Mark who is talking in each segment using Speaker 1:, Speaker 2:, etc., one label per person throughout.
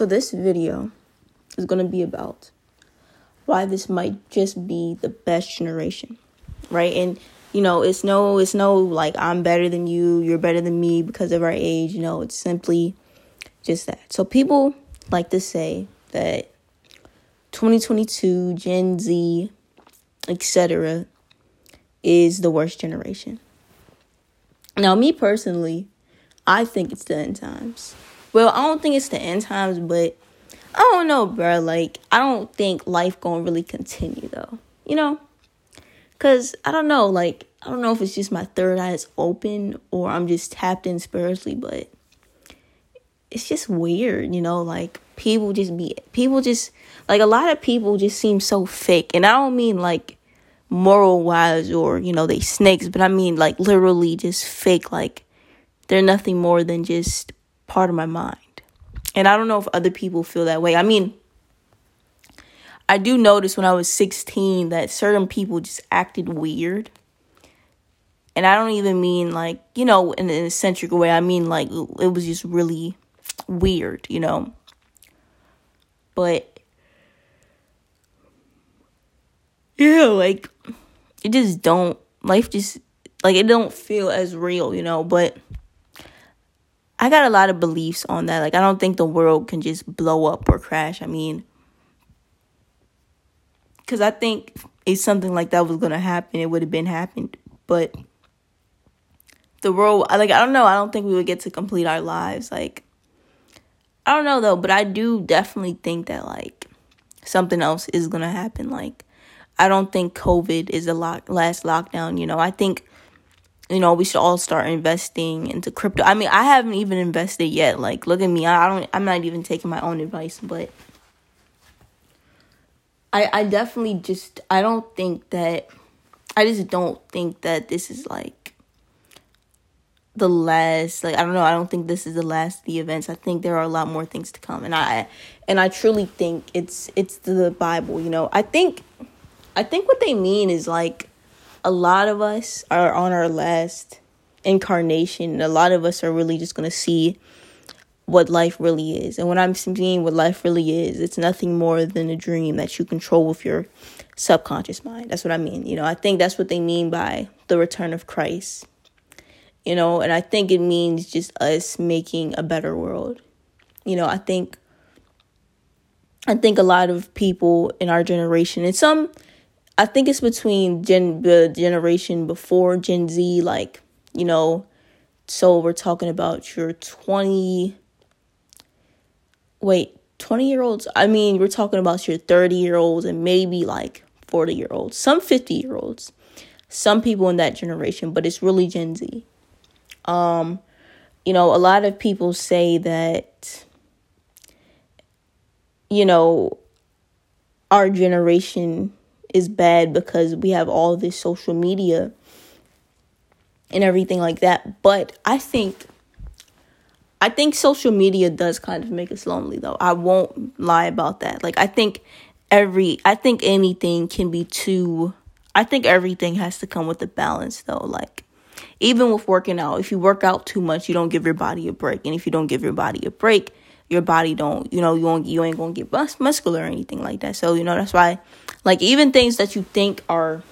Speaker 1: So, this video is going to be about why this might just be the best generation, right? And you know, it's no, it's no like I'm better than you, you're better than me because of our age. You know, it's simply just that. So, people like to say that 2022 Gen Z, etc., is the worst generation. Now, me personally, I think it's the end times. Well, I don't think it's the end times, but I don't know, bro. Like, I don't think life gonna really continue though. You know, cause I don't know. Like, I don't know if it's just my third eye is open or I'm just tapped in spiritually, but it's just weird. You know, like people just be people just like a lot of people just seem so fake, and I don't mean like moral wise or you know they snakes but i mean like literally just fake like they're nothing more than just part of my mind. And i don't know if other people feel that way. I mean i do notice when i was 16 that certain people just acted weird. And i don't even mean like you know in an eccentric way i mean like it was just really weird you know? But yeah, like it just don't life just like it don't feel as real, you know, but I got a lot of beliefs on that. Like I don't think the world can just blow up or crash. I mean, cuz I think if something like that was going to happen, it would have been happened, but the world like I don't know, I don't think we would get to complete our lives like I don't know though, but I do definitely think that like something else is going to happen like I don't think COVID is the lock, last lockdown. You know, I think, you know, we should all start investing into crypto. I mean, I haven't even invested yet. Like, look at me. I don't. I'm not even taking my own advice, but I I definitely just I don't think that I just don't think that this is like the last like I don't know I don't think this is the last of the events I think there are a lot more things to come and I and I truly think it's it's the Bible you know I think I think what they mean is like a lot of us are on our last incarnation. A lot of us are really just going to see what life really is. And when I'm seeing what life really is, it's nothing more than a dream that you control with your subconscious mind. That's what I mean. You know, I think that's what they mean by the return of Christ. You know, and I think it means just us making a better world. You know, I think I think a lot of people in our generation and some I think it's between gen the generation before Gen Z, like you know, so we're talking about your twenty. Wait, twenty year olds. I mean, we're talking about your thirty year olds and maybe like forty year olds, some fifty year olds, some people in that generation, but it's really Gen Z. Um, you know, a lot of people say that. You know, our generation is bad because we have all this social media and everything like that. But I think I think social media does kind of make us lonely though. I won't lie about that. Like I think every I think anything can be too I think everything has to come with a balance though. Like even with working out, if you work out too much, you don't give your body a break. And if you don't give your body a break, your body don't, you know, you won't, you ain't gonna get mus- muscular or anything like that. So, you know, that's why, like, even things that you think are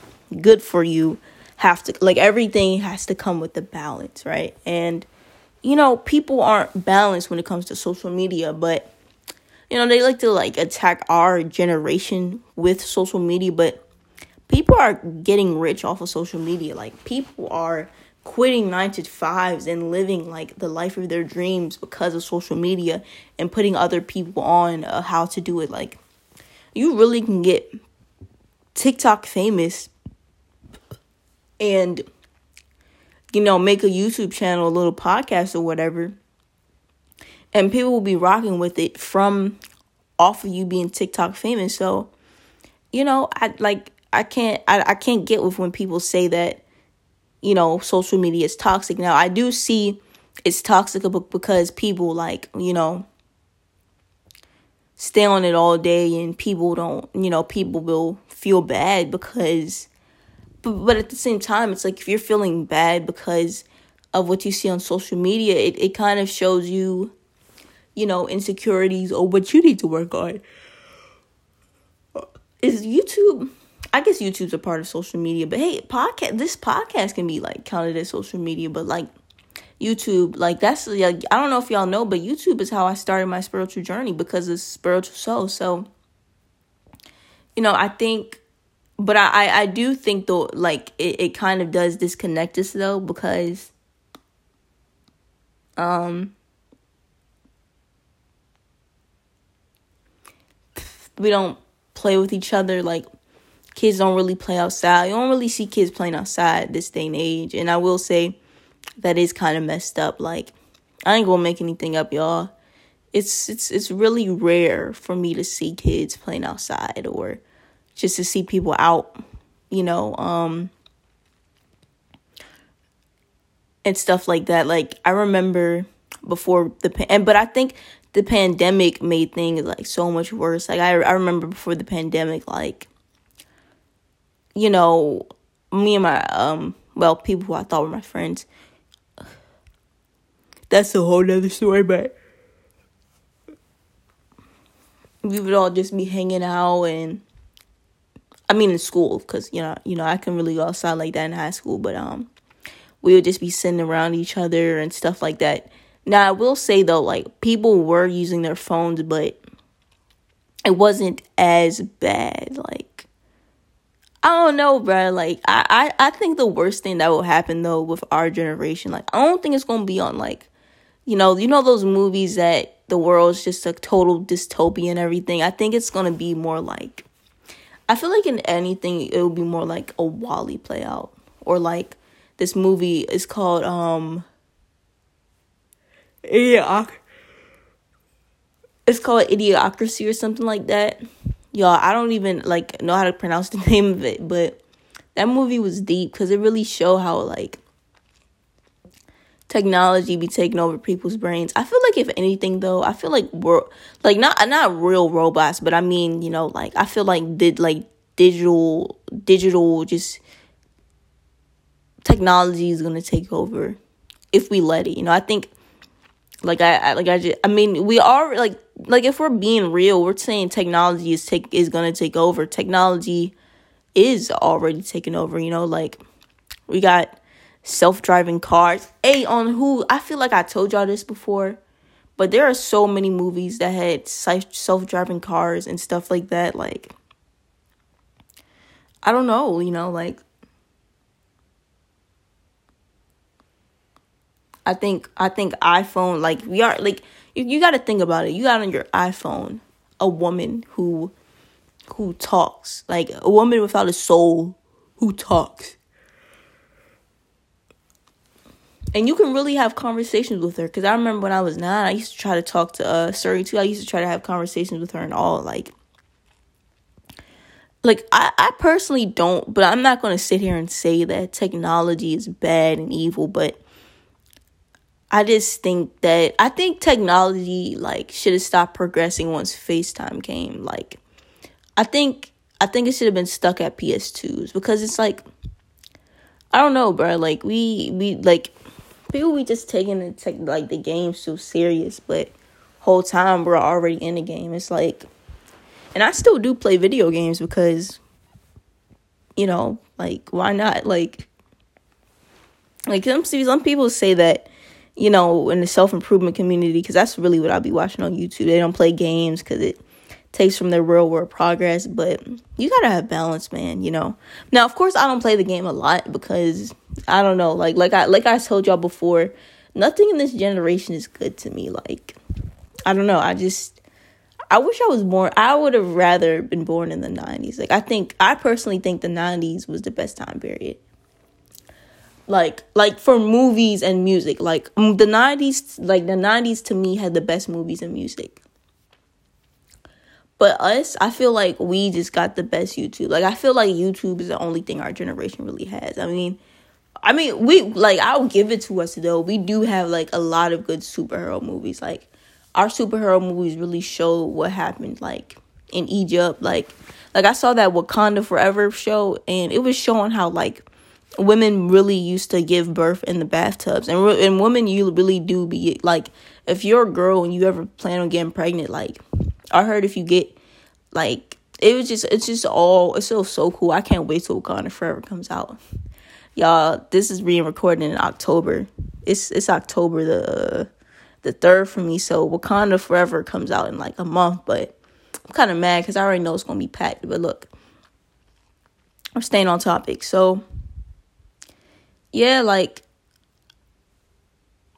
Speaker 1: good for you have to, like, everything has to come with the balance, right? And, you know, people aren't balanced when it comes to social media, but, you know, they like to, like, attack our generation with social media, but people are getting rich off of social media. Like, people are, quitting nine to fives and living like the life of their dreams because of social media and putting other people on uh, how to do it like you really can get TikTok famous and you know make a YouTube channel, a little podcast or whatever and people will be rocking with it from off of you being TikTok famous so you know I like I can't I, I can't get with when people say that you know, social media is toxic. Now, I do see it's toxic because people like, you know, stay on it all day and people don't, you know, people will feel bad because but, but at the same time, it's like if you're feeling bad because of what you see on social media, it, it kind of shows you you know, insecurities or what you need to work on. Is YouTube I guess YouTube's a part of social media, but hey, podcast this podcast can be like counted as social media, but like YouTube, like that's like I don't know if y'all know, but YouTube is how I started my spiritual journey because of spiritual soul. So, you know, I think, but I I, I do think though, like it, it kind of does disconnect us though because, um, we don't play with each other like kids don't really play outside. You don't really see kids playing outside this day and age. And I will say that is kind of messed up. Like I ain't gonna make anything up, y'all. It's it's it's really rare for me to see kids playing outside or just to see people out, you know, um and stuff like that. Like I remember before the and but I think the pandemic made things like so much worse. Like I I remember before the pandemic like you know, me and my um well, people who I thought were my friends. That's a whole nother story, but we would all just be hanging out and I mean in school because you know you know I can really go outside like that in high school, but um we would just be sitting around each other and stuff like that. Now I will say though, like people were using their phones, but it wasn't as bad. Like I don't know, bro. Like I, I, I think the worst thing that will happen though with our generation, like I don't think it's gonna be on like, you know, you know those movies that the world's just a total dystopia and everything. I think it's gonna be more like, I feel like in anything it would be more like a WALL-E play out or like this movie is called um. Idiot. It's called Idiocracy or something like that y'all i don't even like know how to pronounce the name of it but that movie was deep because it really showed how like technology be taking over people's brains i feel like if anything though i feel like we're like not not real robots but i mean you know like i feel like did like digital digital just technology is gonna take over if we let it you know i think like I, I like I just I mean we are like like if we're being real, we're saying technology is take is gonna take over. Technology is already taking over, you know, like we got self driving cars. Hey, on who I feel like I told y'all this before, but there are so many movies that had self driving cars and stuff like that. Like I don't know, you know, like I think I think iPhone like we are like you, you got to think about it. You got on your iPhone a woman who who talks like a woman without a soul who talks. And you can really have conversations with her because I remember when I was nine, I used to try to talk to uh Siri too. I used to try to have conversations with her and all like like I, I personally don't but i'm not going to sit here and say that technology is bad and evil but I just think that I think technology like should have stopped progressing once FaceTime came. Like I think I think it should have been stuck at PS2s because it's like I don't know, bro. Like we we like people we just taking the tech like the game so serious, but whole time we're already in the game. It's like and I still do play video games because you know, like why not? Like like some some people say that you know, in the self improvement community, because that's really what I'll be watching on YouTube. They don't play games because it takes from their real world progress, but you gotta have balance, man. You know. Now, of course, I don't play the game a lot because I don't know, like like I like I told y'all before, nothing in this generation is good to me. Like, I don't know. I just I wish I was born. I would have rather been born in the '90s. Like, I think I personally think the '90s was the best time period like like for movies and music like the 90s like the 90s to me had the best movies and music but us i feel like we just got the best youtube like i feel like youtube is the only thing our generation really has i mean i mean we like i'll give it to us though we do have like a lot of good superhero movies like our superhero movies really show what happened like in egypt like like i saw that wakanda forever show and it was showing how like women really used to give birth in the bathtubs, and and women you really do be like if you're a girl and you ever plan on getting pregnant, like I heard if you get like it was just it's just all it's so so cool. I can't wait till Wakanda Forever comes out. Y'all, this is being recorded in October. It's it's October the the third for me, so Wakanda Forever comes out in like a month, but I'm kind of mad because I already know it's gonna be packed. But look, I'm staying on topic. So yeah, like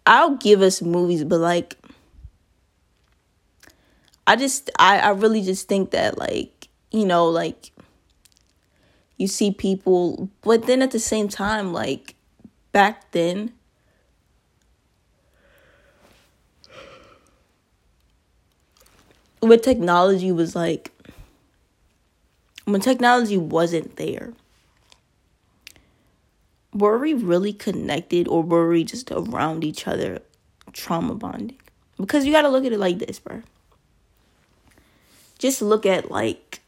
Speaker 1: I'll give us movies, but like I just I, I really just think that like, you know, like you see people but then at the same time, like back then when technology was like when technology wasn't there were we really connected or were we just around each other trauma bonding? Because you got to look at it like this bro just look at like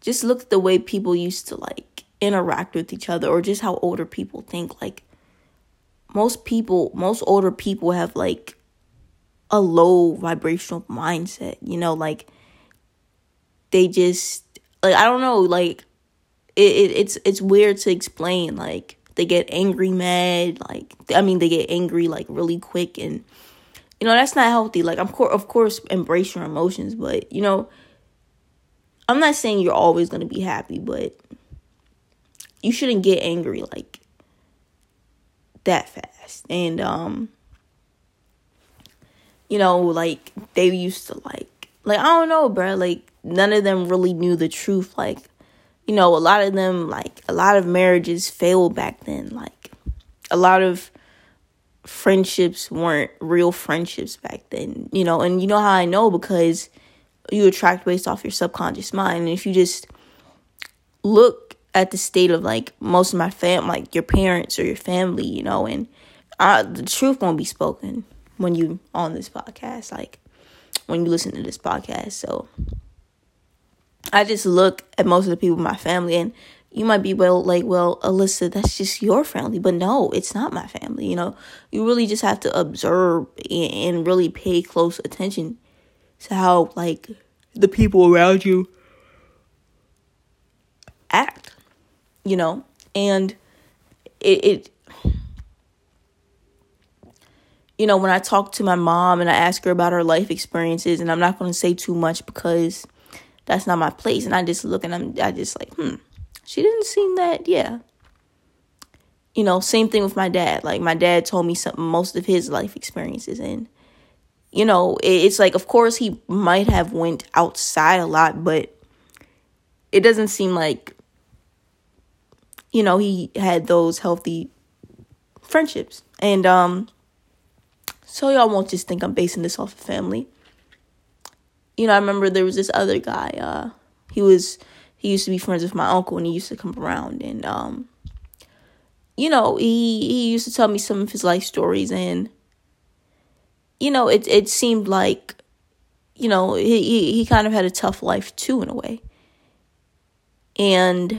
Speaker 1: just look at the way people used to like interact with each other or just how older people think like most people most older people have like a low vibrational mindset you know like they just like i don't know like it, it it's it's weird to explain like they get angry mad like i mean they get angry like really quick and you know that's not healthy like i'm of course embrace your emotions but you know i'm not saying you're always going to be happy but you shouldn't get angry like that fast. And um you know like they used to like like i don't know bro like none of them really knew the truth like you know a lot of them like a lot of marriages failed back then like a lot of friendships weren't real friendships back then, you know, and you know how I know because you attract based off your subconscious mind. And if you just look at the state of like most of my fam like your parents or your family, you know, and uh, the truth won't be spoken when you on this podcast, like when you listen to this podcast. So I just look at most of the people in my family and you might be well like well alyssa that's just your family but no it's not my family you know you really just have to observe and, really pay close attention to how like the people around you act you know and it, it you know when i talk to my mom and i ask her about her life experiences and i'm not going to say too much because that's not my place and i just look and i'm i just like hmm she didn't seem that, yeah. You know, same thing with my dad. Like my dad told me some most of his life experiences and you know, it's like of course he might have went outside a lot, but it doesn't seem like you know, he had those healthy friendships. And um so y'all won't just think I'm basing this off of family. You know, I remember there was this other guy, uh he was he used to be friends with my uncle and he used to come around and um you know he he used to tell me some of his life stories and you know it it seemed like you know he he, he kind of had a tough life too in a way. And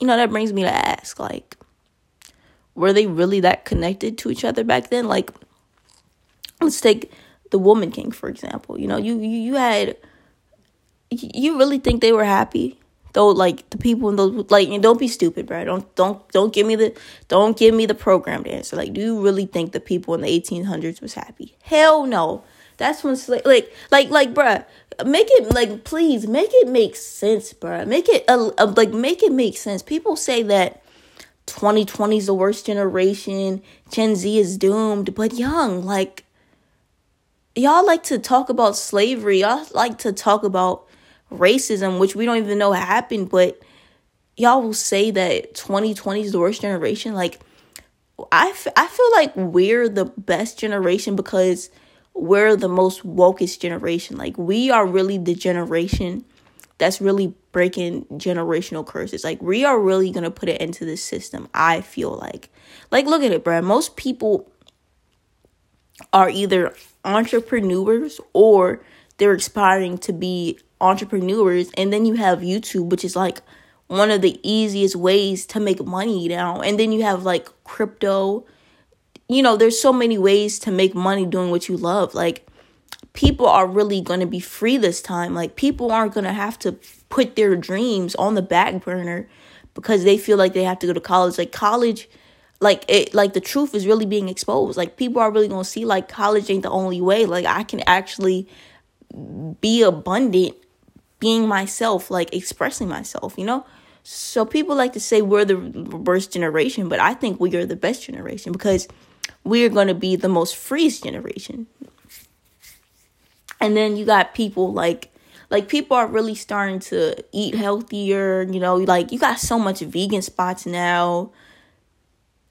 Speaker 1: you know that brings me to ask like were they really that connected to each other back then? Like let's take the woman king for example. You know you you, you had you really think they were happy? Though, like the people in those, like, don't be stupid, bro. Don't, don't, don't give me the, don't give me the programmed answer. Like, do you really think the people in the eighteen hundreds was happy? Hell no. That's when, like, like, like, like, bruh, make it like, please, make it make sense, bruh. Make it, uh, uh, like, make it make sense. People say that 2020 is the worst generation, Gen Z is doomed, but young, like, y'all like to talk about slavery. Y'all like to talk about racism, which we don't even know happened, but y'all will say that 2020 is the worst generation. Like, I, f- I feel like we're the best generation because we're the most wokest generation. Like, we are really the generation that's really breaking generational curses. Like, we are really going to put it into the system, I feel like. Like, look at it, bro. Most people are either entrepreneurs or they're aspiring to be entrepreneurs and then you have YouTube which is like one of the easiest ways to make money now. And then you have like crypto. You know, there's so many ways to make money doing what you love. Like people are really going to be free this time. Like people aren't going to have to put their dreams on the back burner because they feel like they have to go to college. Like college like it like the truth is really being exposed. Like people are really going to see like college ain't the only way. Like I can actually be abundant being myself, like expressing myself, you know? So people like to say we're the worst generation, but I think we are the best generation because we are going to be the most freest generation. And then you got people like like people are really starting to eat healthier, you know, like you got so much vegan spots now.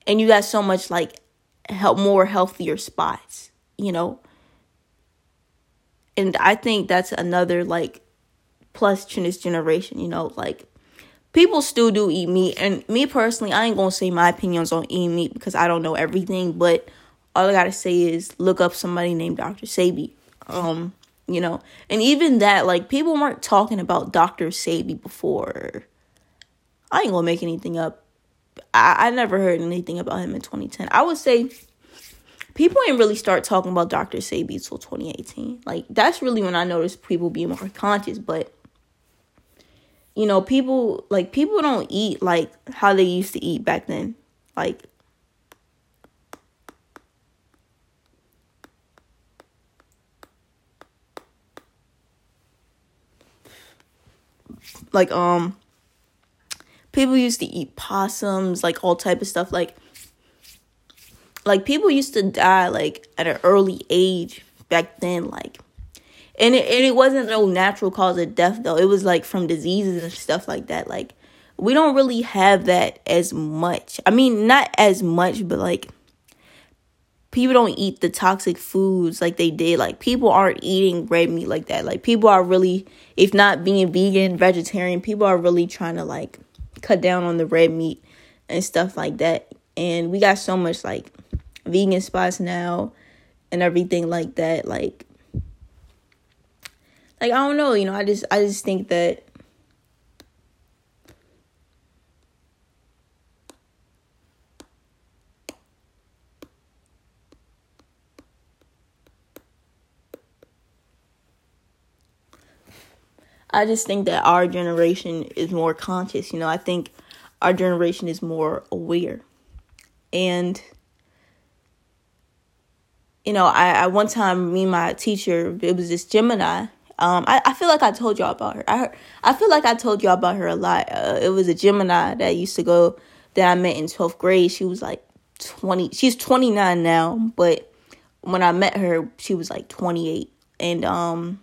Speaker 1: And you got so much like help more healthier spots, you know. And I think that's another like plus this generation, you know, like people still do eat meat. And me personally i ain't gonna say my opinions on eating meat because i don't know everything but all i gotta say is look up somebody named dr sebi um you know and even that like people weren't talking about dr sebi before. I ain't gonna make anything up. I, I never heard anything about him in 2010 i would say people ain't really start talking about dr sebi until 2018 like that's really when i noticed people being more conscious but you know, people like people don't eat like how they used to eat back then. Like like um people used to eat possums, like all type of stuff like like people used to die like at an early age back then like and it, and it wasn't no natural cause of death though. It was like from diseases and stuff like that. Like we don't really have that as much. I mean not as much but like people don't eat the toxic foods like they did. Like people aren't eating red meat like that. Like people are really if not being vegan vegetarian people are really trying to like cut down on the red meat and stuff like that. And we got so much like vegan spots now and everything like that. Like like I don't know, you know, I just I just think that I just think that our generation is more conscious, you know. I think our generation is more aware. And you know, I, I one time me and my teacher, it was this Gemini um, I, I feel like I told y'all about her. I heard, I feel like I told y'all about her a lot. Uh, it was a Gemini that used to go that I met in 12th grade. She was like 20. She's 29 now, but when I met her, she was like 28. And um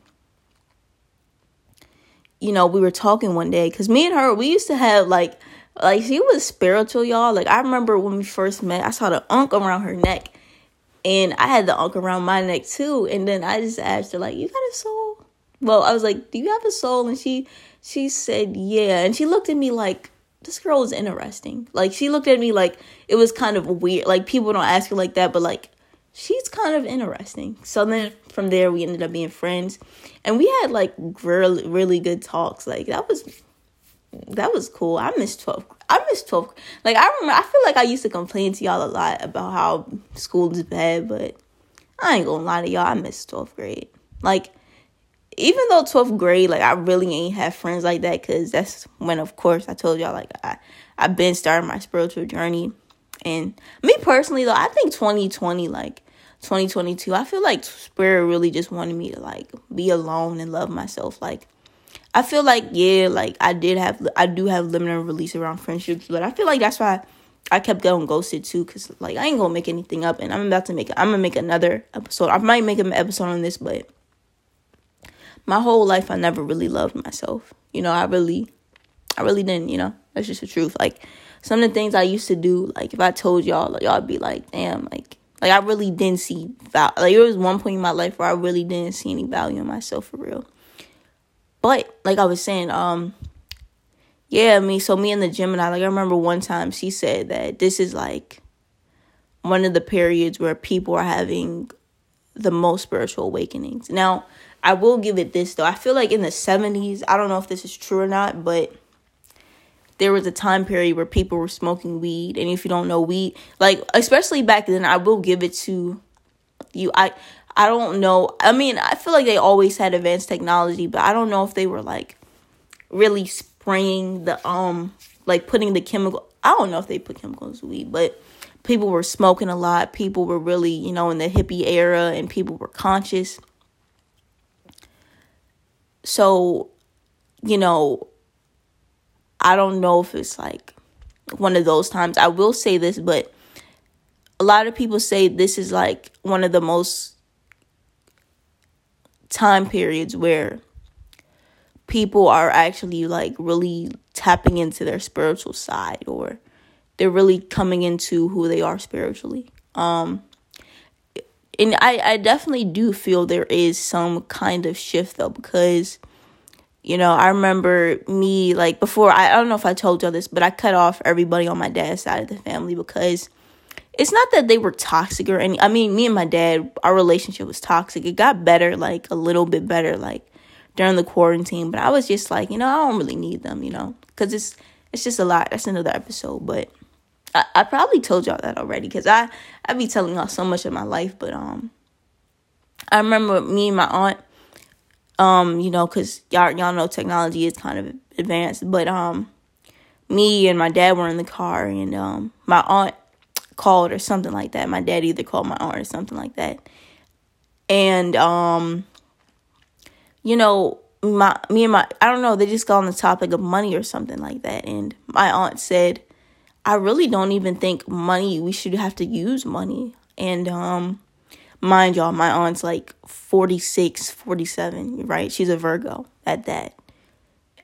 Speaker 1: you know, we were talking one day cuz me and her, we used to have like like she was spiritual, y'all. Like I remember when we first met, I saw the ankh around her neck. And I had the ankh around my neck too. And then I just asked her, like, you got a soul? Well, I was like, "Do you have a soul?" And she she said, "Yeah." And she looked at me like this girl is interesting. Like she looked at me like it was kind of weird. Like people don't ask her like that, but like she's kind of interesting. So then from there we ended up being friends, and we had like really really good talks. Like that was that was cool. I miss twelve. I miss twelve. Like I remember. I feel like I used to complain to y'all a lot about how school is bad, but I ain't gonna lie to y'all. I miss twelfth grade. Like even though 12th grade, like I really ain't have friends like that because that's when, of course, I told y'all, like I, I've been starting my spiritual journey. And me personally, though, I think 2020, like 2022, I feel like Spirit really just wanted me to like be alone and love myself. Like, I feel like, yeah, like I did have, I do have limited release around friendships, but I feel like that's why I kept going ghosted too, cause like I ain't gonna make anything up, and I'm about to make, I'm gonna make another episode. I might make an episode on this, but my whole life I never really loved myself. You know, I really I really didn't, you know. That's just the truth. Like some of the things I used to do, like if I told y'all, like y'all be like, damn, like like I really didn't see value. Like there was one point in my life where I really didn't see any value in myself for real. But like I was saying, um, yeah, me. So me and the Gemini, like I remember one time she said that this is like one of the periods where people are having the most spiritual awakenings. Now, I will give it this though. I feel like in the 70s, I don't know if this is true or not, but there was a time period where people were smoking weed. And if you don't know weed like especially back then i will give it to you. I i don't know. I mean i feel like they always had advanced technology but i don't know if they were like really spraying the um like putting the chemical i don't know if they put chemicals in weed but people were smoking a lot. People were really you know in the hippie era and people were conscious so you know I don't know if it's like one of those times. I will say this, but a lot of people say this is like one of the most time periods where people are actually like really tapping into their spiritual side or they're really coming into who they are spiritually. Um and I, I definitely do feel there is some kind of shift though because you know, I remember me like before I, I don't know if I told y'all this, but I cut off everybody on my dad's side of the family because it's not that they were toxic or any I mean, me and my dad, our relationship was toxic. It got better, like a little bit better, like during the quarantine. But I was just like, you know, I don't really need them, you know, because it's it's just a lot. That's another episode, but I, I probably told y'all that already because I I be telling y'all so much of my life. But um, I remember me and my aunt um, you know, cause y'all y'all know technology is kind of advanced, but um, me and my dad were in the car, and um, my aunt called or something like that. My dad either called my aunt or something like that, and um, you know, my me and my I don't know, they just got on the topic of money or something like that, and my aunt said, "I really don't even think money. We should have to use money," and um Mind y'all, my aunt's like 46, 47, right? She's a Virgo at that.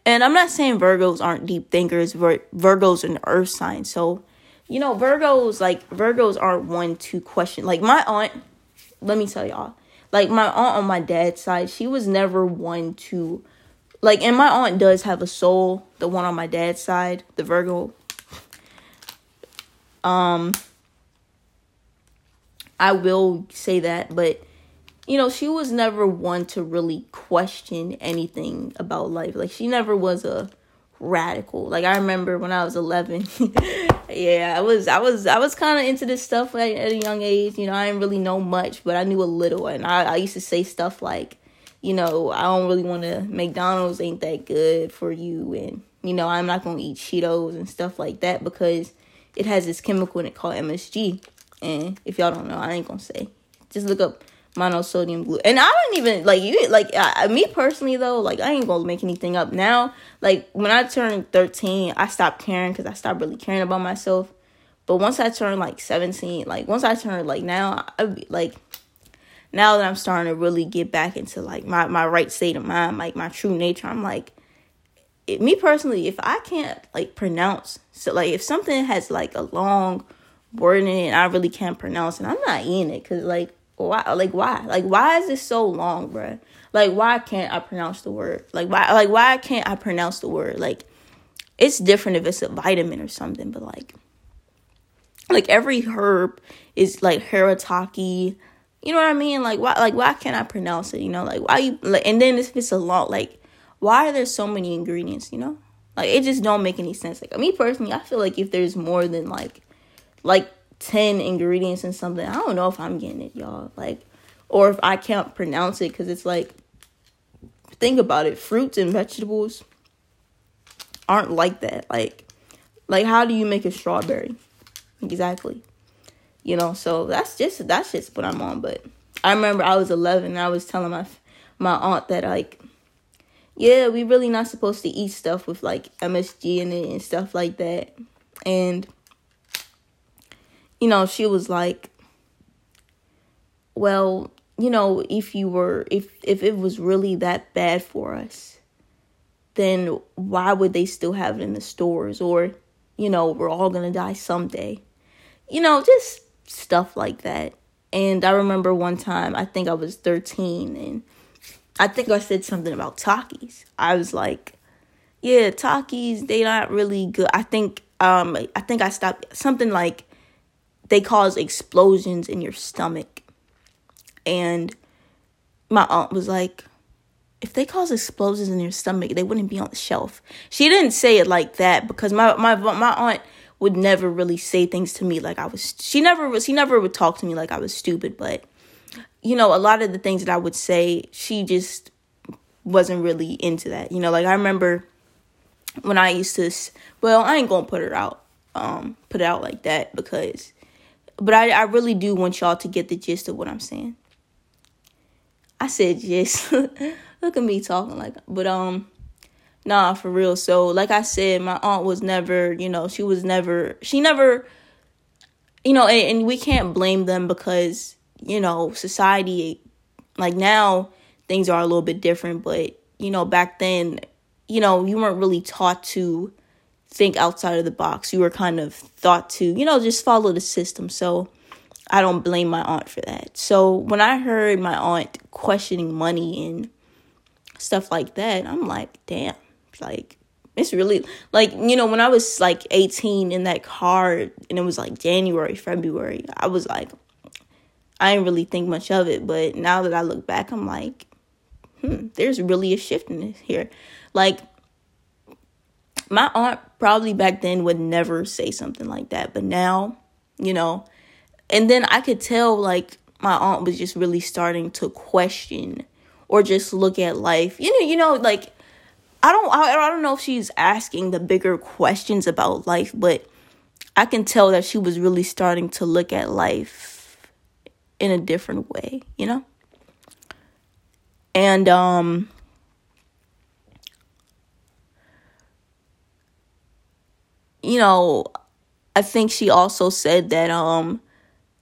Speaker 1: And I'm not saying Virgos aren't deep thinkers. Vir- Virgos an earth sign. So, you know, Virgos, like, Virgos aren't one to question. Like, my aunt, let me tell y'all, like, my aunt on my dad's side, she was never one to, like, and my aunt does have a soul, the one on my dad's side, the Virgo. Um, I will say that, but you know, she was never one to really question anything about life. Like she never was a radical. Like I remember when I was 11, yeah, I was I was I was kind of into this stuff at, at, a young age. You know, I didn't really know much, but I knew a little, and I I used to say stuff like, you know, I don't really want to McDonald's ain't that good for you, and you know, I'm not gonna eat Cheetos and stuff like that because it has this chemical in it called MSG. And if y'all don't know, I ain't gonna say. Just look up monosodium glue. And I don't even like you like I, me personally though, like I ain't gonna make anything up now. Like when I turned 13, I stopped caring cuz I stopped really caring about myself. But once I turned like 17, like once I turned like now, I like now that I'm starting to really get back into like my my right state of mind, like my true nature, I'm like it, me personally, if I can't like pronounce so like if something has like a long word in it I really can't pronounce it. I'm not in it because like why like why like why is this so long, bruh? Like why can't I pronounce the word? Like why like why can't I pronounce the word? Like it's different if it's a vitamin or something, but like like every herb is like haritaki. You know what I mean? Like why like why can't I pronounce it? You know, like why you like and then if it's a lot like why are there so many ingredients, you know? Like it just don't make any sense. Like me personally, I feel like if there's more than like like 10 ingredients in something, I don't know if I'm getting it, y'all. Like, or if I can't pronounce it because it's like, think about it fruits and vegetables aren't like that. Like, like how do you make a strawberry? Exactly. You know, so that's just that's just what I'm on. But I remember I was 11 and I was telling my my aunt that like, yeah, we really not supposed to eat stuff with like MSG in it and stuff like that. And you know, she was like, well, you know, if you were if if it was really that bad for us, then why would they still have it in the stores or, you know, we're all going to die someday. You know, just stuff like that. And I remember one time, I think I was 13 and I think I said something about Takis. I was like, yeah, Takis, they not really good. I think um I think I stopped something like they cause explosions in your stomach. And my aunt was like, if they cause explosions in your stomach, they wouldn't be on the shelf. She didn't say it like that because my my my aunt would never really say things to me like I was she never was she never would talk to me like I was stupid, but you know, a lot of the things that I would say, she just wasn't really into that. You know, like I remember when I used to well, I ain't to put her out um put it out like that because but I I really do want y'all to get the gist of what I'm saying. I said just look at me talking like but um nah for real so like i said my aunt was never you know she was never she never you know and, and we can't blame them because you know society like now things are a little bit different but you know back then you know you weren't really taught to think outside of the box you were kind of thought to you know just follow the system so i don't blame my aunt for that so when i heard my aunt questioning money and stuff like that. I'm like, damn, like it's really like you know when I was like 18 in that car and it was like January, February. I was like, I didn't really think much of it, but now that I look back, I'm like, hmm, there's really a shift in this here. Like my aunt probably back then would never say something like that, but now, you know, and then I could tell like my aunt was just really starting to question or just look at life. You know, you know, like I don't I, I don't know if she's asking the bigger questions about life, but I can tell that she was really starting to look at life in a different way, you know? And um you know, I think she also said that um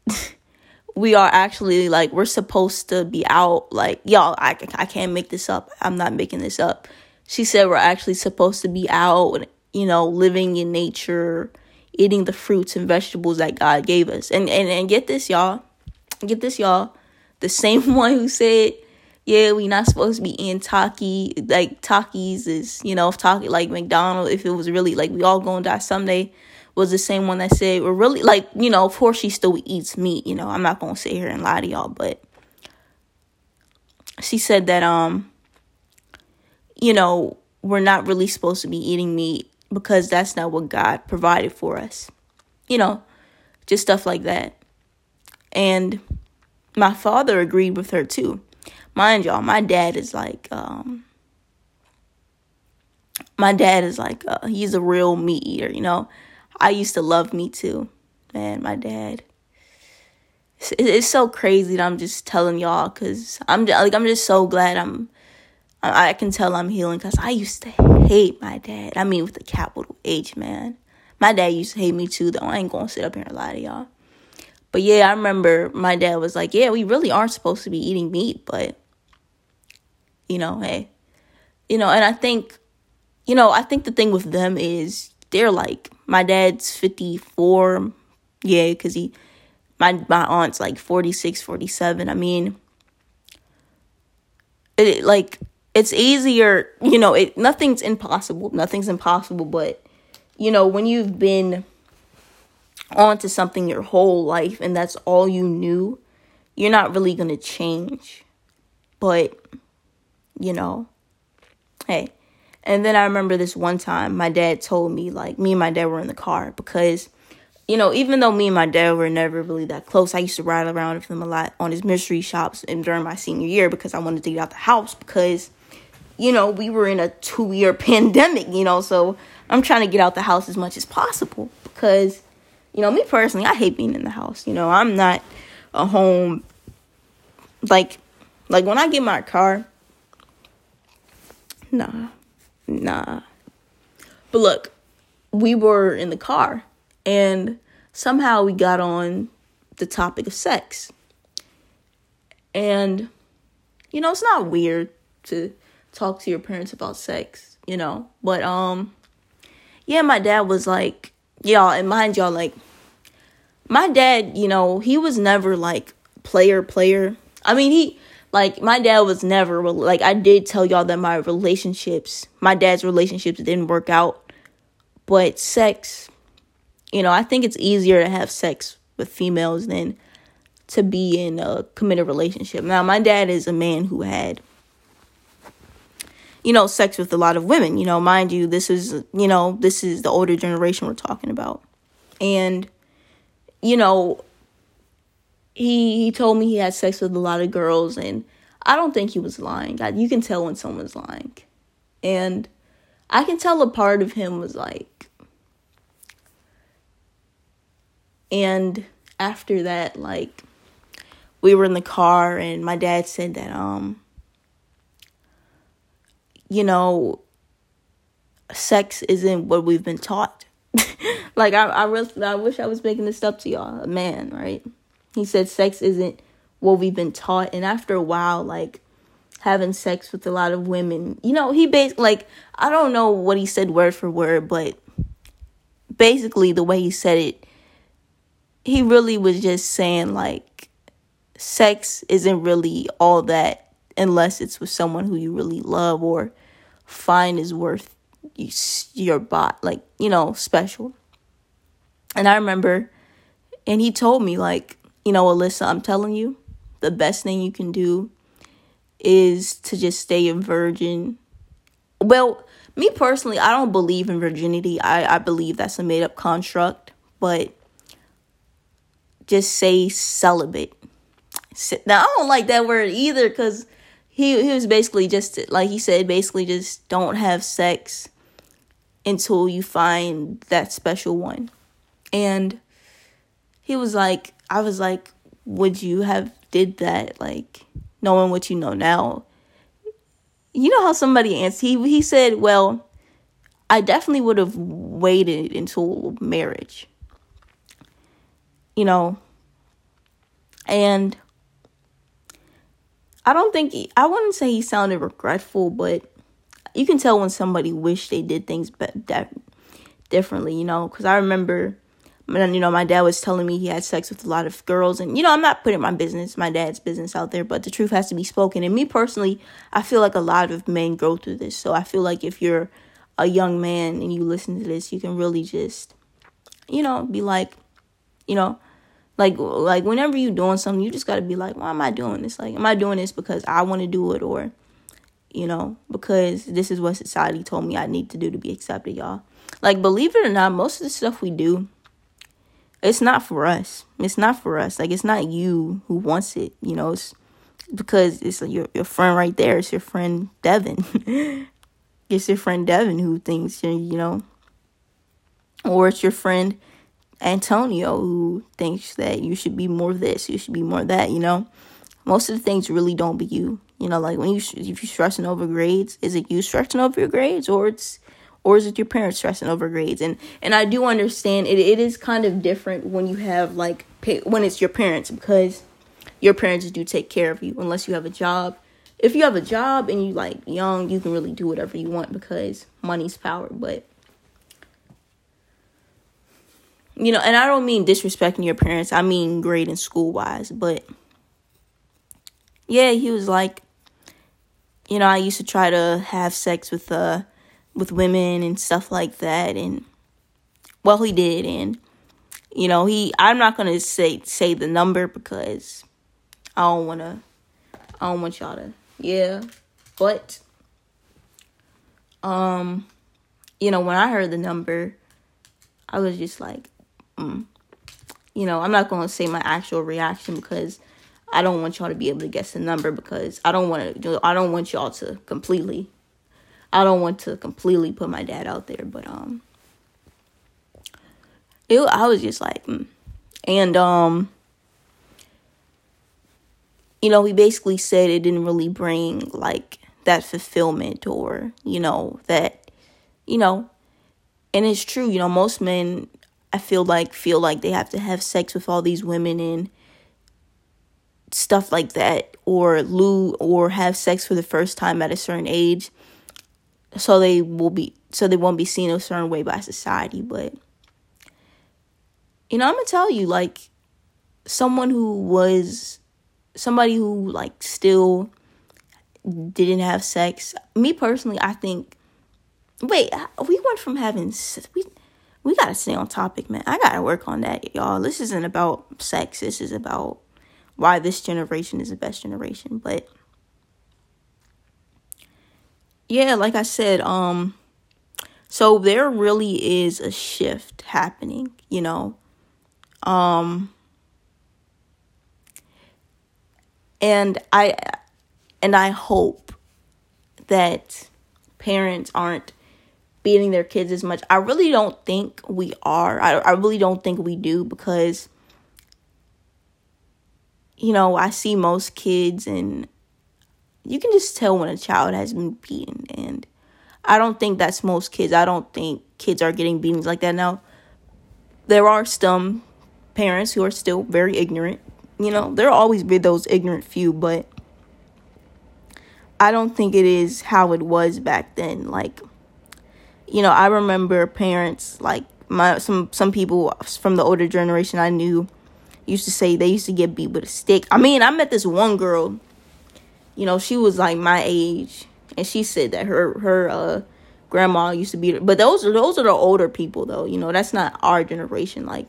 Speaker 1: we are actually like we're supposed to be out like y'all I, I can't make this up. I'm not making this up. She said we're actually supposed to be out you know living in nature eating the fruits and vegetables that god gave us. And and, and get this y'all get this y'all. The same one who said yeah we not supposed to be eating taki like takis is you know if like mcdonald's if it was really like we all gonna die someday was the same one that said we're really like you know of course she still eats meat you know i'm not gonna sit here and lie to y'all but she said that um you know we're not really supposed to be eating meat because that's not what god provided for us you know just stuff like that and my father agreed with her too mind y'all my dad is like um my dad is like uh, he's a real meat eater you know I used to love meat too. Man, my dad. It's, it's so crazy that I'm just telling y'all because I'm like I'm just so glad I'm. I, can tell I'm healing because I used to hate my dad. I mean, with a capital H, man. My dad used to hate me too, though. I ain't gonna sit up here and lie to y'all. But yeah, I remember my dad was like, "Yeah, we really aren't supposed to be eating meat, but you know, hey, you know." And I think, you know, I think the thing with them is they're like my dad's 54 yeah because he my my aunt's like 46 47 i mean it like it's easier you know it nothing's impossible nothing's impossible but you know when you've been onto something your whole life and that's all you knew you're not really going to change. But you know hey. And then I remember this one time my dad told me, like, me and my dad were in the car because, you know, even though me and my dad were never really that close, I used to ride around with him a lot on his mystery shops and during my senior year because I wanted to get out the house because, you know, we were in a two year pandemic, you know, so I'm trying to get out the house as much as possible because, you know, me personally, I hate being in the house. You know, I'm not a home, like, like when I get my car, nah nah. But look, we were in the car and somehow we got on the topic of sex. And, you know, it's not weird to talk to your parents about sex, you know, but, um, yeah, my dad was like, y'all, and mind y'all, like, my dad, you know, he was never like player, player. I mean, he, like my dad was never like I did tell y'all that my relationships, my dad's relationships didn't work out. But sex, you know, I think it's easier to have sex with females than to be in a committed relationship. Now, my dad is a man who had you know, sex with a lot of women. You know, mind you, this is, you know, this is the older generation we're talking about. And, you know, he he told me he had sex with a lot of girls and I don't think he was lying. You can tell when someone's lying. And I can tell a part of him was like and after that like we were in the car and my dad said that um you know sex isn't what we've been taught. Like I I, I wish I was making this up to y'all a man right? He said sex isn't what we've been taught. And after a while like having sex with a lot of women you know he basically like I don't know what he said word for word but basically the way he said it he really was just saying like sex isn't really all that unless it's with someone who you really love or find is worth your bot like you know special. And i remember and he told me like you know alyssa i'm telling you the best thing you can do is to just stay a virgin. Well me personally i don't believe in virginity. I, I believe that's a made-up construct but just say celibate. Now I don't like that word either because he he was basically just like he said basically just don't have sex until you find that special one. And he was like I was like would you have did that like knowing what you know now? You know how somebody answered he he said, "Well, I definitely would have waited until marriage." You know, and I don't think he, I wouldn't say he sounded regretful, but you can tell when somebody wish they did things but differently, you know. Because I remember, you know, my dad was telling me he had sex with a lot of girls, and you know, I'm not putting my business, my dad's business out there, but the truth has to be spoken. And me personally, I feel like a lot of men go through this, so I feel like if you're a young man and you listen to this, you can really just, you know, be like, you know, like like whenever you're doing something, you just gotta be like, why am I doing this? Like, am I doing this because I want to do it, or you know, because this is what society told me I need to do to be accepted, y'all. Like, believe it or not, most of the stuff we do, it's not for us. It's not for us. Like, it's not you who wants it. You know, it's because it's your your friend right there. It's your friend Devin. it's your friend Devin who thinks you know, or it's your friend Antonio who thinks that you should be more this, you should be more that, you know. Most of the things really don't be you. You know, like when you if you're stressing over grades, is it you stressing over your grades or it's or is it your parents stressing over grades? And and I do understand it it is kind of different when you have like when it's your parents because your parents do take care of you unless you have a job. If you have a job and you like young, you can really do whatever you want because money's power, but you know, and I don't mean disrespecting your parents. I mean grade and school wise, but yeah, he was like, you know, I used to try to have sex with uh with women and stuff like that, and well, he did, and you know, he. I'm not gonna say say the number because I don't wanna. I don't want y'all to. Yeah, but um, you know, when I heard the number, I was just like, mm. you know, I'm not going to say my actual reaction because I don't want y'all to be able to guess the number because I don't want to I don't want y'all to completely I don't want to completely put my dad out there, but um it I was just like mm. and um you know, he basically said it didn't really bring like that fulfillment or, you know, that you know, and it's true, you know, most men I feel like feel like they have to have sex with all these women and stuff like that or lose or have sex for the first time at a certain age. So they will be so they won't be seen a certain way by society but you know i'm gonna tell you like someone who was somebody who like still didn't have sex me personally i think wait we went from having we we gotta stay on topic, man. I gotta work on that, y'all. This isn't about sex. This is about why this generation is the best generation. But yeah, like I said, um, so there really is a shift happening, you know. Um, and I and I hope that parents aren't beating their kids as much. I really don't think we are. I I really don't think we do because you know, I see most kids and you can just tell when a child has been beaten and I don't think that's most kids. I don't think kids are getting beatings like that now. There are some parents who are still very ignorant. You know, there'll always be those ignorant few, but I don't think it is how it was back then. Like, you know, I remember parents like my some some people from the older generation I knew used to say they used to get beat with a stick. I mean, I met this one girl, you know, she was like my age, and she said that her her uh grandma used to beat her. But those are those are the older people though, you know, that's not our generation. Like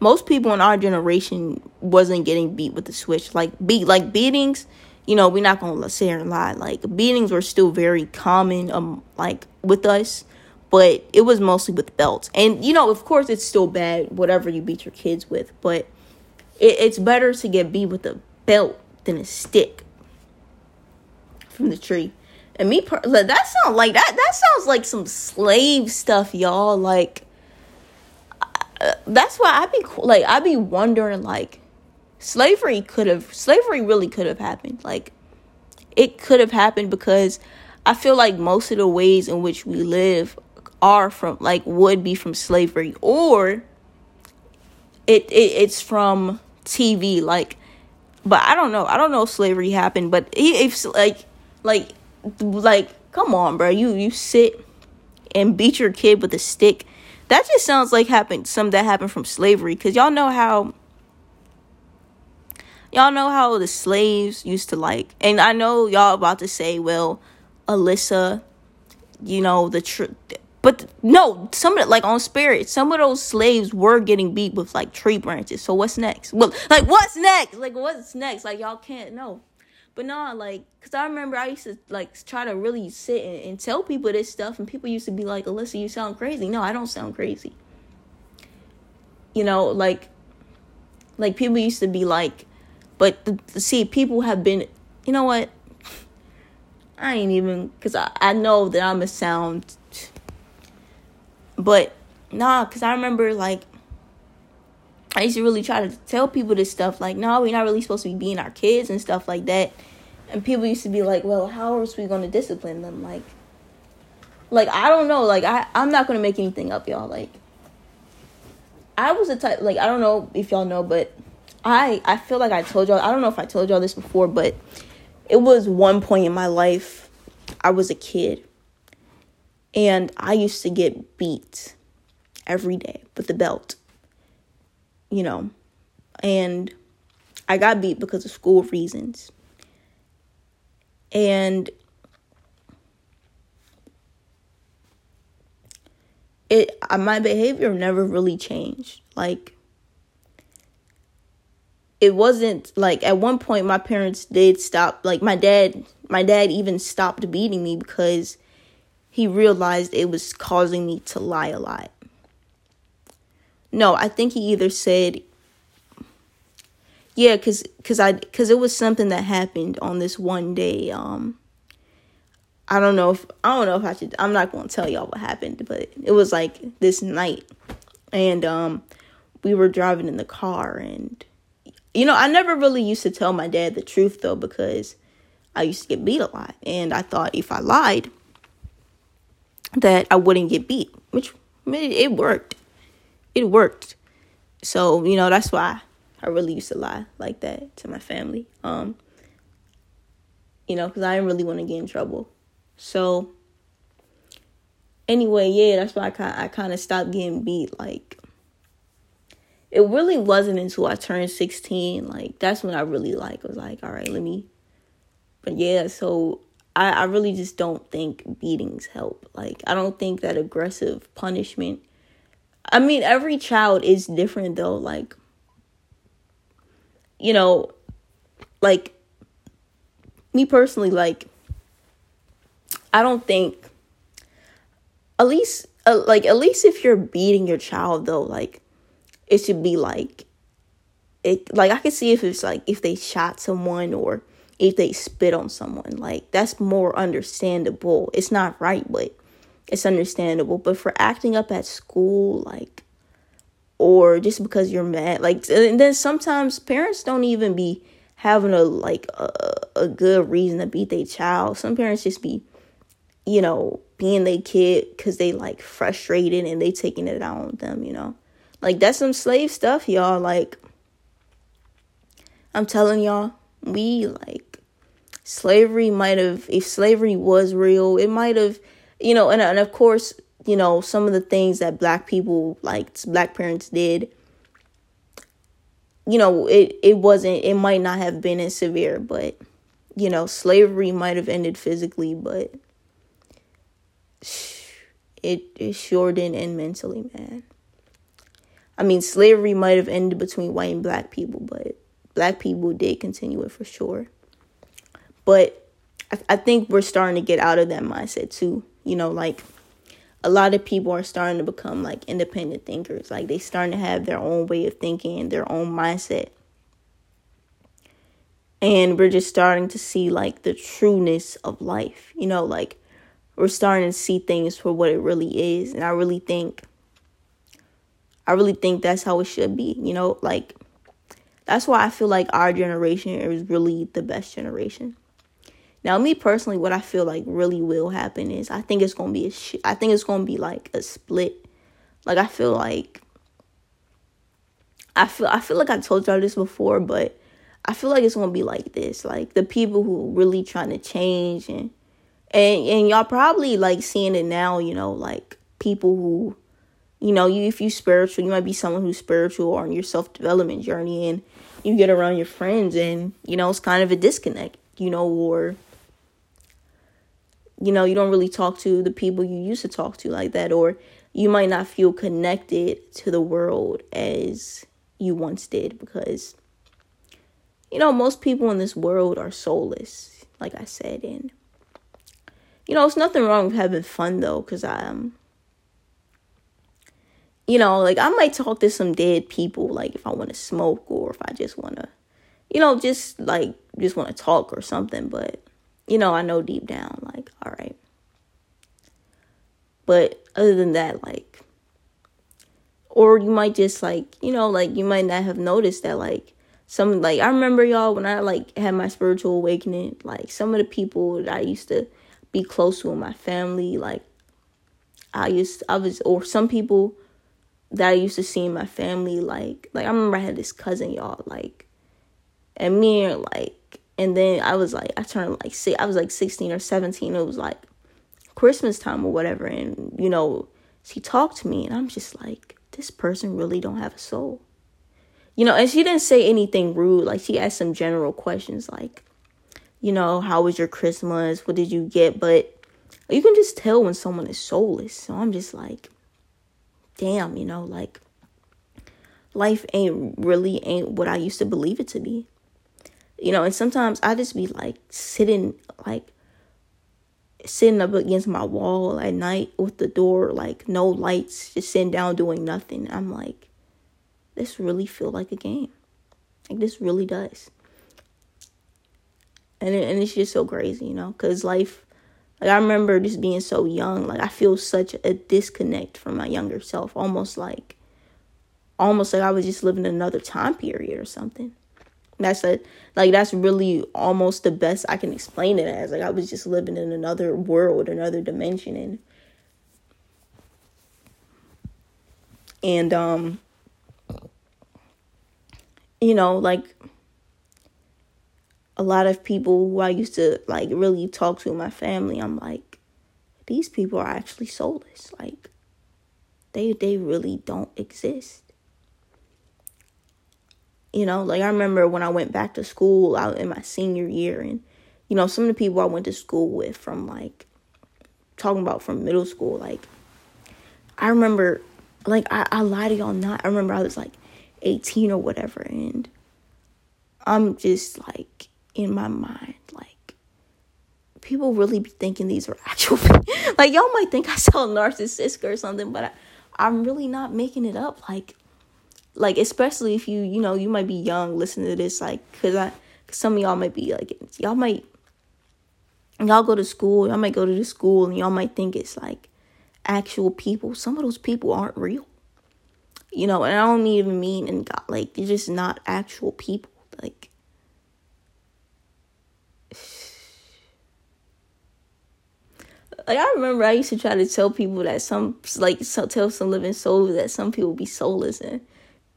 Speaker 1: most people in our generation wasn't getting beat with the switch. Like beat like beatings, you know, we're not gonna sit here and lie. Like beatings were still very common um like with us but it was mostly with belts. And you know, of course, it's still bad whatever you beat your kids with, but it, it's better to get beat with a belt than a stick from the tree. And me, per- that sounds like that. That sounds like some slave stuff, y'all. Like uh, that's why I be like I be wondering like slavery could have slavery really could have happened. Like it could have happened because I feel like most of the ways in which we live are from like would be from slavery or it, it it's from TV like but I don't know. I don't know if slavery happened, but if like like like come on, bro. You you sit and beat your kid with a stick. That just sounds like happened some that happened from slavery cuz y'all know how y'all know how the slaves used to like and I know y'all about to say, well, Alyssa, you know, the truth. but no, some of it, like on Spirit, some of those slaves were getting beat with like tree branches. So what's next? Well, like what's next? Like what's next? Like y'all can't know. But no, like, cause I remember I used to like try to really sit and, and tell people this stuff, and people used to be like, "Alyssa, you sound crazy." No, I don't sound crazy. You know, like, like people used to be like, but the, the, see, people have been. You know what? I ain't even, cause I I know that I'm a sound but nah, cause I remember like I used to really try to tell people this stuff, like, no, we're not really supposed to be being our kids and stuff like that. And people used to be like, well, how are we gonna discipline them? Like like I don't know, like I, I'm not gonna make anything up, y'all. Like I was a type like I don't know if y'all know, but I I feel like I told y'all I don't know if I told y'all this before, but it was one point in my life I was a kid and I used to get beat every day with the belt, you know, and I got beat because of school reasons. And it uh, my behavior never really changed. Like it wasn't like at one point my parents did stop like my dad my dad even stopped beating me because he realized it was causing me to lie a lot. No, I think he either said yeah, cuz cuz I cuz it was something that happened on this one day um I don't know if I don't know if I should I'm not going to tell y'all what happened, but it was like this night and um we were driving in the car and you know, I never really used to tell my dad the truth though because I used to get beat a lot and I thought if I lied that I wouldn't get beat, which it worked. It worked. So, you know, that's why I really used to lie like that to my family. Um, you know, because I didn't really want to get in trouble. So, anyway, yeah, that's why I kind I kind of stopped getting beat. Like, it really wasn't until I turned sixteen. Like, that's when I really like was like, all right, let me. But yeah, so I, I really just don't think beatings help. Like, I don't think that aggressive punishment. I mean, every child is different though. Like, you know, like me personally, like, I don't think at least uh, like at least if you're beating your child though, like it should be like it like I can see if it's like if they shot someone or if they spit on someone. Like that's more understandable. It's not right, but it's understandable. But for acting up at school, like or just because you're mad, like and then sometimes parents don't even be having a like a, a good reason to beat their child. Some parents just be, you know, being their kid because they like frustrated and they taking it out on them, you know. Like that's some slave stuff, y'all. Like I'm telling y'all, we like slavery might have if slavery was real, it might have, you know, and and of course, you know, some of the things that black people like black parents did you know, it it wasn't it might not have been as severe, but you know, slavery might have ended physically, but it it sure didn't end mentally, man. I mean, slavery might have ended between white and black people, but black people did continue it for sure. But I, I think we're starting to get out of that mindset too. You know, like a lot of people are starting to become like independent thinkers. Like they starting to have their own way of thinking, their own mindset. And we're just starting to see like the trueness of life. You know, like we're starting to see things for what it really is. And I really think I really think that's how it should be. You know, like that's why I feel like our generation is really the best generation. Now, me personally, what I feel like really will happen is I think it's gonna be a sh- I think it's gonna be like a split. Like I feel like I feel I feel like I told y'all this before, but I feel like it's gonna be like this. Like the people who really trying to change and and and y'all probably like seeing it now. You know, like people who you know you if you spiritual, you might be someone who's spiritual or on your self development journey, and you get around your friends, and you know it's kind of a disconnect. You know, or you know, you don't really talk to the people you used to talk to like that, or you might not feel connected to the world as you once did because, you know, most people in this world are soulless, like I said. And, you know, it's nothing wrong with having fun though, because I'm, um, you know, like I might talk to some dead people, like if I want to smoke or if I just want to, you know, just like, just want to talk or something, but you know, I know deep down, like, all right. But other than that, like, or you might just like, you know, like you might not have noticed that, like, some, like, I remember y'all when I like had my spiritual awakening, like, some of the people that I used to be close to in my family, like, I used, I was, or some people that I used to see in my family, like, like, I remember I had this cousin, y'all, like, and me and, like, and then I was like, I turned like six, I was like 16 or 17. It was like Christmas time or whatever. And, you know, she talked to me and I'm just like, this person really don't have a soul. You know, and she didn't say anything rude. Like she asked some general questions like, you know, how was your Christmas? What did you get? But you can just tell when someone is soulless. So I'm just like, damn, you know, like life ain't really ain't what I used to believe it to be. You know, and sometimes I just be like sitting like sitting up against my wall at night with the door like no lights, just sitting down doing nothing. I'm like, this really feel like a game. Like this really does. And it, and it's just so crazy, you know, cuz life like I remember just being so young, like I feel such a disconnect from my younger self, almost like almost like I was just living another time period or something. That's a like that's really almost the best I can explain it as. Like I was just living in another world, another dimension and and um you know, like a lot of people who I used to like really talk to my family, I'm like, these people are actually soulless. Like they they really don't exist you know, like I remember when I went back to school out in my senior year and you know, some of the people I went to school with from like talking about from middle school, like I remember like I, I lie to y'all not. I remember I was like 18 or whatever and I'm just like in my mind, like people really be thinking these are actual people. like y'all might think I sound narcissistic or something, but I, I'm really not making it up. Like, like especially if you you know you might be young listening to this, like because I cause some of y'all might be like y'all might y'all go to school, y'all might go to the school and y'all might think it's like actual people. Some of those people aren't real. You know, and I don't even mean and God like they're just not actual people. Like like I remember I used to try to tell people that some like so, tell some living souls that some people be soulless and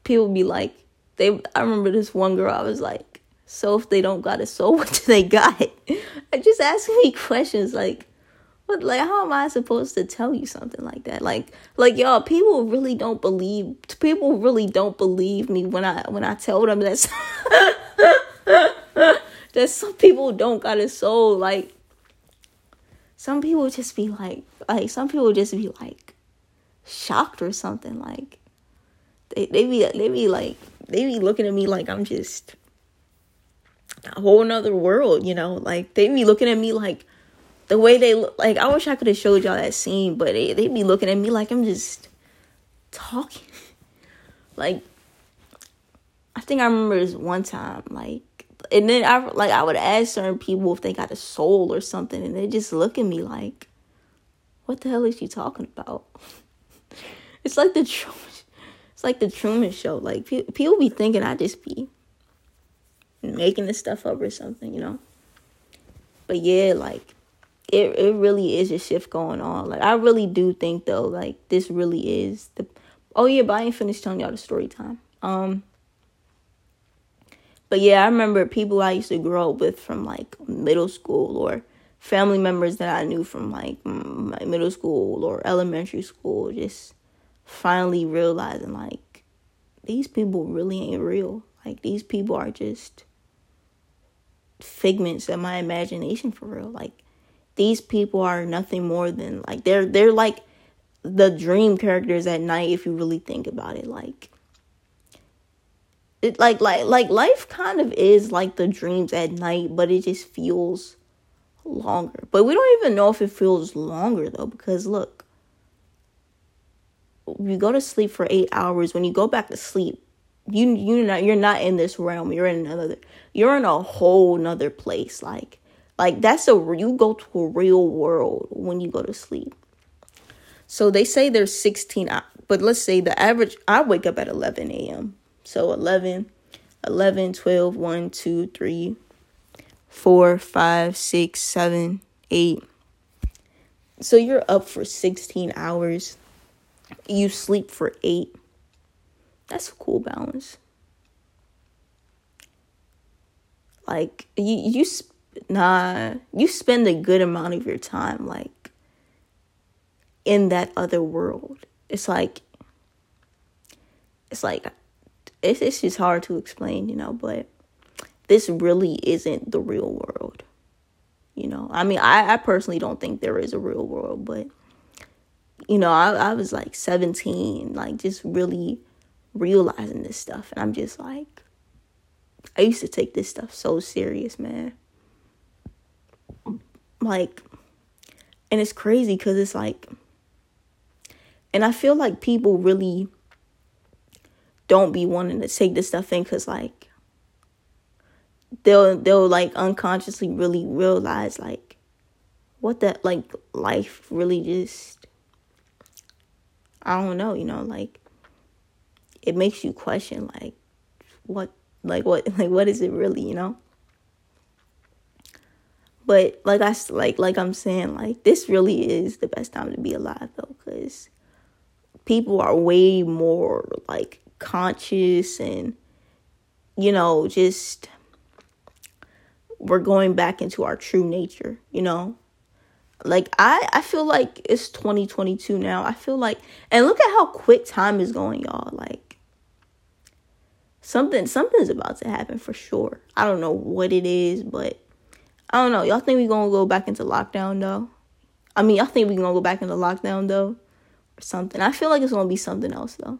Speaker 1: people be like they I remember this one girl I was like so if they don't got a soul what do they got? I just asking me questions like what like how am I supposed to tell you something like that? Like like y'all people really don't believe people really don't believe me when I when I tell them that that some people don't got a soul like some people just be like like some people just be like shocked or something like they they be they be like they be looking at me like I'm just a whole nother world, you know. Like they be looking at me like the way they look. Like I wish I could have showed y'all that scene, but they they be looking at me like I'm just talking. like I think I remember this one time, like and then I like I would ask certain people if they got a soul or something, and they just look at me like, "What the hell is she talking about?" it's like the Truman, it's like the Truman Show. Like people be thinking I just be making this stuff up or something, you know. But yeah, like it it really is a shift going on. Like I really do think though, like this really is the. Oh yeah, but I ain't finished telling y'all the story time. Um but yeah, I remember people I used to grow up with from like middle school or family members that I knew from like my middle school or elementary school just finally realizing like these people really ain't real. Like these people are just figments of my imagination for real. Like these people are nothing more than like they're they're like the dream characters at night if you really think about it. Like it like like like life kind of is like the dreams at night, but it just feels longer. But we don't even know if it feels longer though, because look, you go to sleep for eight hours. When you go back to sleep, you you not you're not in this realm. You're in another. You're in a whole nother place. Like like that's a you go to a real world when you go to sleep. So they say there's 16, but let's say the average. I wake up at 11 a.m. So 11, 11, 12, 1, 2, 3, 4, 5, 6, 7, 8. So you're up for 16 hours. You sleep for 8. That's a cool balance. Like you you nah, you spend a good amount of your time like in that other world. It's like it's like it's it's just hard to explain, you know, but this really isn't the real world. You know, I mean, I, I personally don't think there is a real world, but you know, I, I was like 17, like just really realizing this stuff. And I'm just like, I used to take this stuff so serious, man. Like, and it's crazy because it's like, and I feel like people really don't be wanting to take this stuff in because like they'll they'll like unconsciously really realize like what that like life really just I don't know, you know, like it makes you question like what like what like what is it really, you know? But like I like like I'm saying like this really is the best time to be alive though cuz people are way more like conscious and you know just we're going back into our true nature you know? Like i i feel like it's 2022 now. I feel like and look at how quick time is going y'all. Like something something's about to happen for sure. I don't know what it is but i don't know. Y'all think we're gonna go back into lockdown though? I mean y'all think we're gonna go back into lockdown though? Or something. I feel like it's gonna be something else though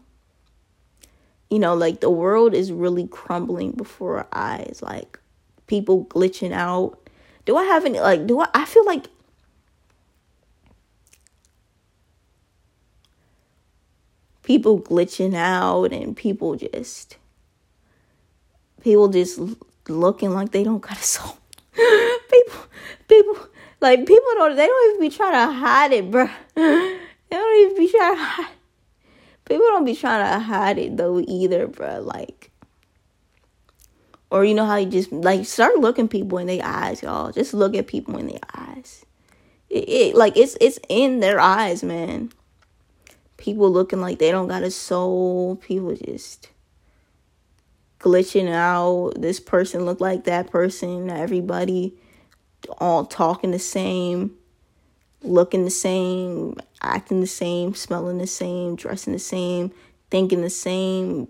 Speaker 1: you know, like the world is really crumbling before our eyes. Like people glitching out. Do I have any like do I I feel like people glitching out and people just people just looking like they don't got a soul. people people like people don't they don't even be trying to hide it, bro. They don't even be trying to hide. People don't be trying to hide it though either, bro. Like or you know how you just like start looking people in their eyes, y'all. Just look at people in their eyes. It, it like it's it's in their eyes, man. People looking like they don't got a soul. People just glitching out. This person look like that person. Everybody all talking the same, looking the same, acting the same, smelling the same, dressing the same, thinking the same,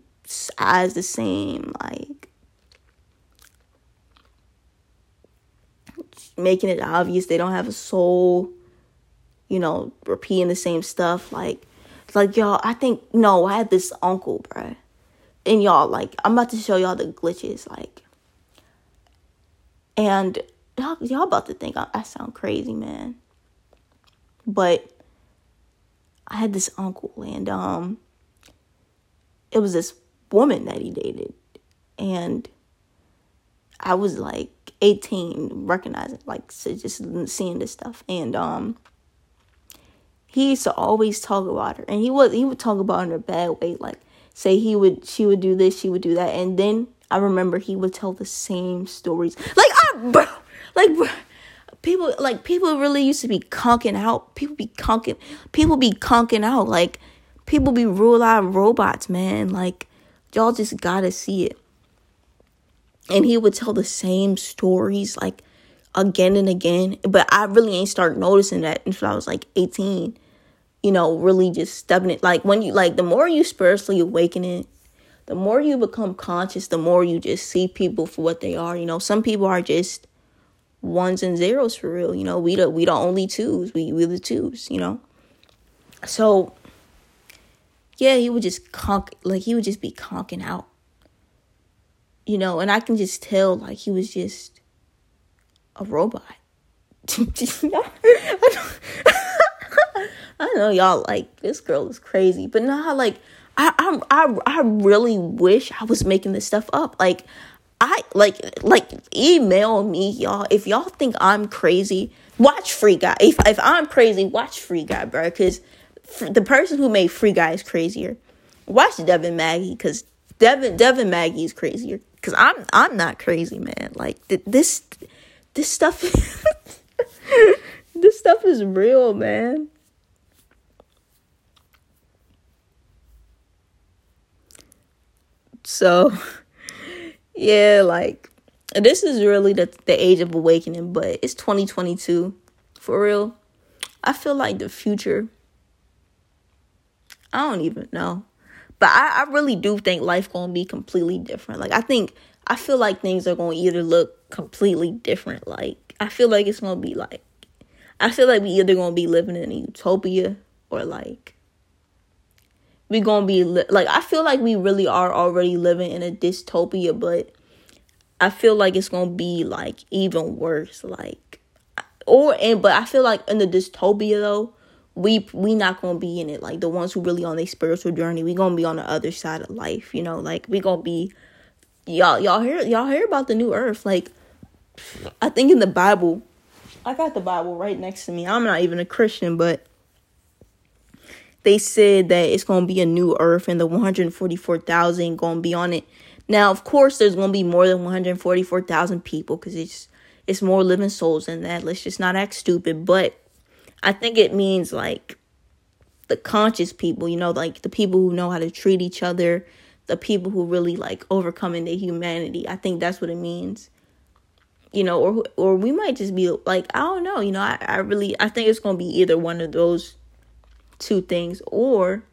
Speaker 1: eyes the same. Like making it obvious they don't have a soul, you know, repeating the same stuff. Like, like y'all, I think no, I had this uncle, bruh. And y'all, like, I'm about to show y'all the glitches, like, and y'all, y'all about to think I, I sound crazy, man. But I had this uncle, and um, it was this woman that he dated, and I was like 18 recognizing like so just seeing this stuff. And um he used to always talk about her. And he was he would talk about her in a bad way like say he would she would do this she would do that. And then i remember he would tell the same stories. Like ah, bro like bro, people like people really used to be conking out. People be conking people be conking out. Like people be rule live robots man. Like y'all just gotta see it. And he would tell the same stories like again and again. But i really ain't start noticing that until i was like 18 you know really just stepping it. Like when you like the more you spiritually awakening the more you become conscious the more you just see people for what they are. You know some people are just ones and zeros for real you know we the we the only twos we we the twos you know so yeah he would just conk like he would just be conking out you know, and I can just tell like he was just a robot. I know y'all like this girl is crazy, but now like I I I I really wish I was making this stuff up. Like I like like email me y'all if y'all think I'm crazy. Watch Free Guy. If if I'm crazy, watch Free Guy, bro. Because the person who made Free Guy is crazier. Watch Devin Maggie because Devin Devin Maggie is crazier because I'm I'm not crazy, man. Like th- this this stuff this stuff is real, man. So yeah, like this is really the the age of awakening, but it's 2022 for real. I feel like the future I don't even know. But I, I really do think life gonna be completely different. Like I think I feel like things are gonna either look completely different. Like I feel like it's gonna be like I feel like we either gonna be living in a utopia or like we gonna be li- like I feel like we really are already living in a dystopia, but I feel like it's gonna be like even worse. Like or and but I feel like in the dystopia though, we we not gonna be in it. Like the ones who really on their spiritual journey we gonna be on the other side of life you know? Like we gonna be y'all y'all hear y'all hear about the new earth. Like i think in the bible i got the bible right next to me. I'm not even a christian but they said that it's gonna be a new earth and the 144000 gonna be on it now of course there's gonna be more than 144000 people because it's it's more living souls than that let's just not act stupid but I think it means like the conscious people, you know, like the people who know how to treat each other, the people who really like overcoming their humanity. I think that's what it means. You know, or or we might just be like, I don't know, you know, I, I really I think it's gonna be either one of those two things or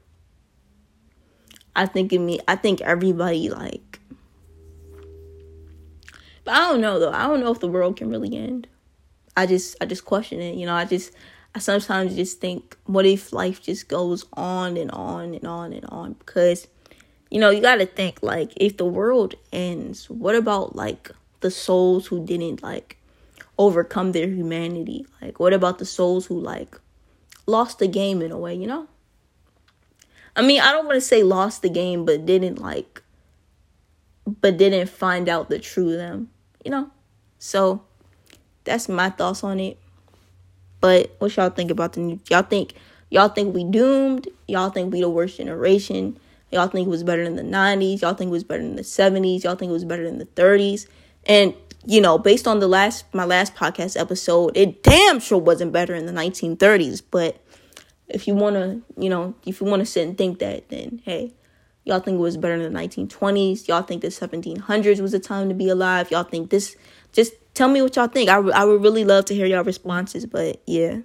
Speaker 1: I think it me I think everybody like but I don't know though. I don't know if the world can really end. I just I just question it, you know, I just I sometimes just think, what if life just goes on and on and on and on? Because, you know, you got to think, like, if the world ends, what about, like, the souls who didn't, like, overcome their humanity? Like, what about the souls who like lost the game in a way, you know? I mean, I don't want to say lost the game, but didn't like, but didn't find out the true them, you know? So that's my thoughts on it. But what y'all think about the new? Y'all think y'all think we doomed? Y'all think we the worst generation? Y'all think it was better in the 90s? Y'all think it was better in the 70s? Y'all think it was better in the 30s? And you know, based on the last my last podcast episode, it damn sure wasn't better in the 1930s. But if you want to, you know, if you want to sit and think that, then hey, y'all think it was better in the 1920s. Y'all think the 1700s was the time to be alive. Y'all think this. Just tell me what y'all think. I I would really love to hear y'all responses. But yeah.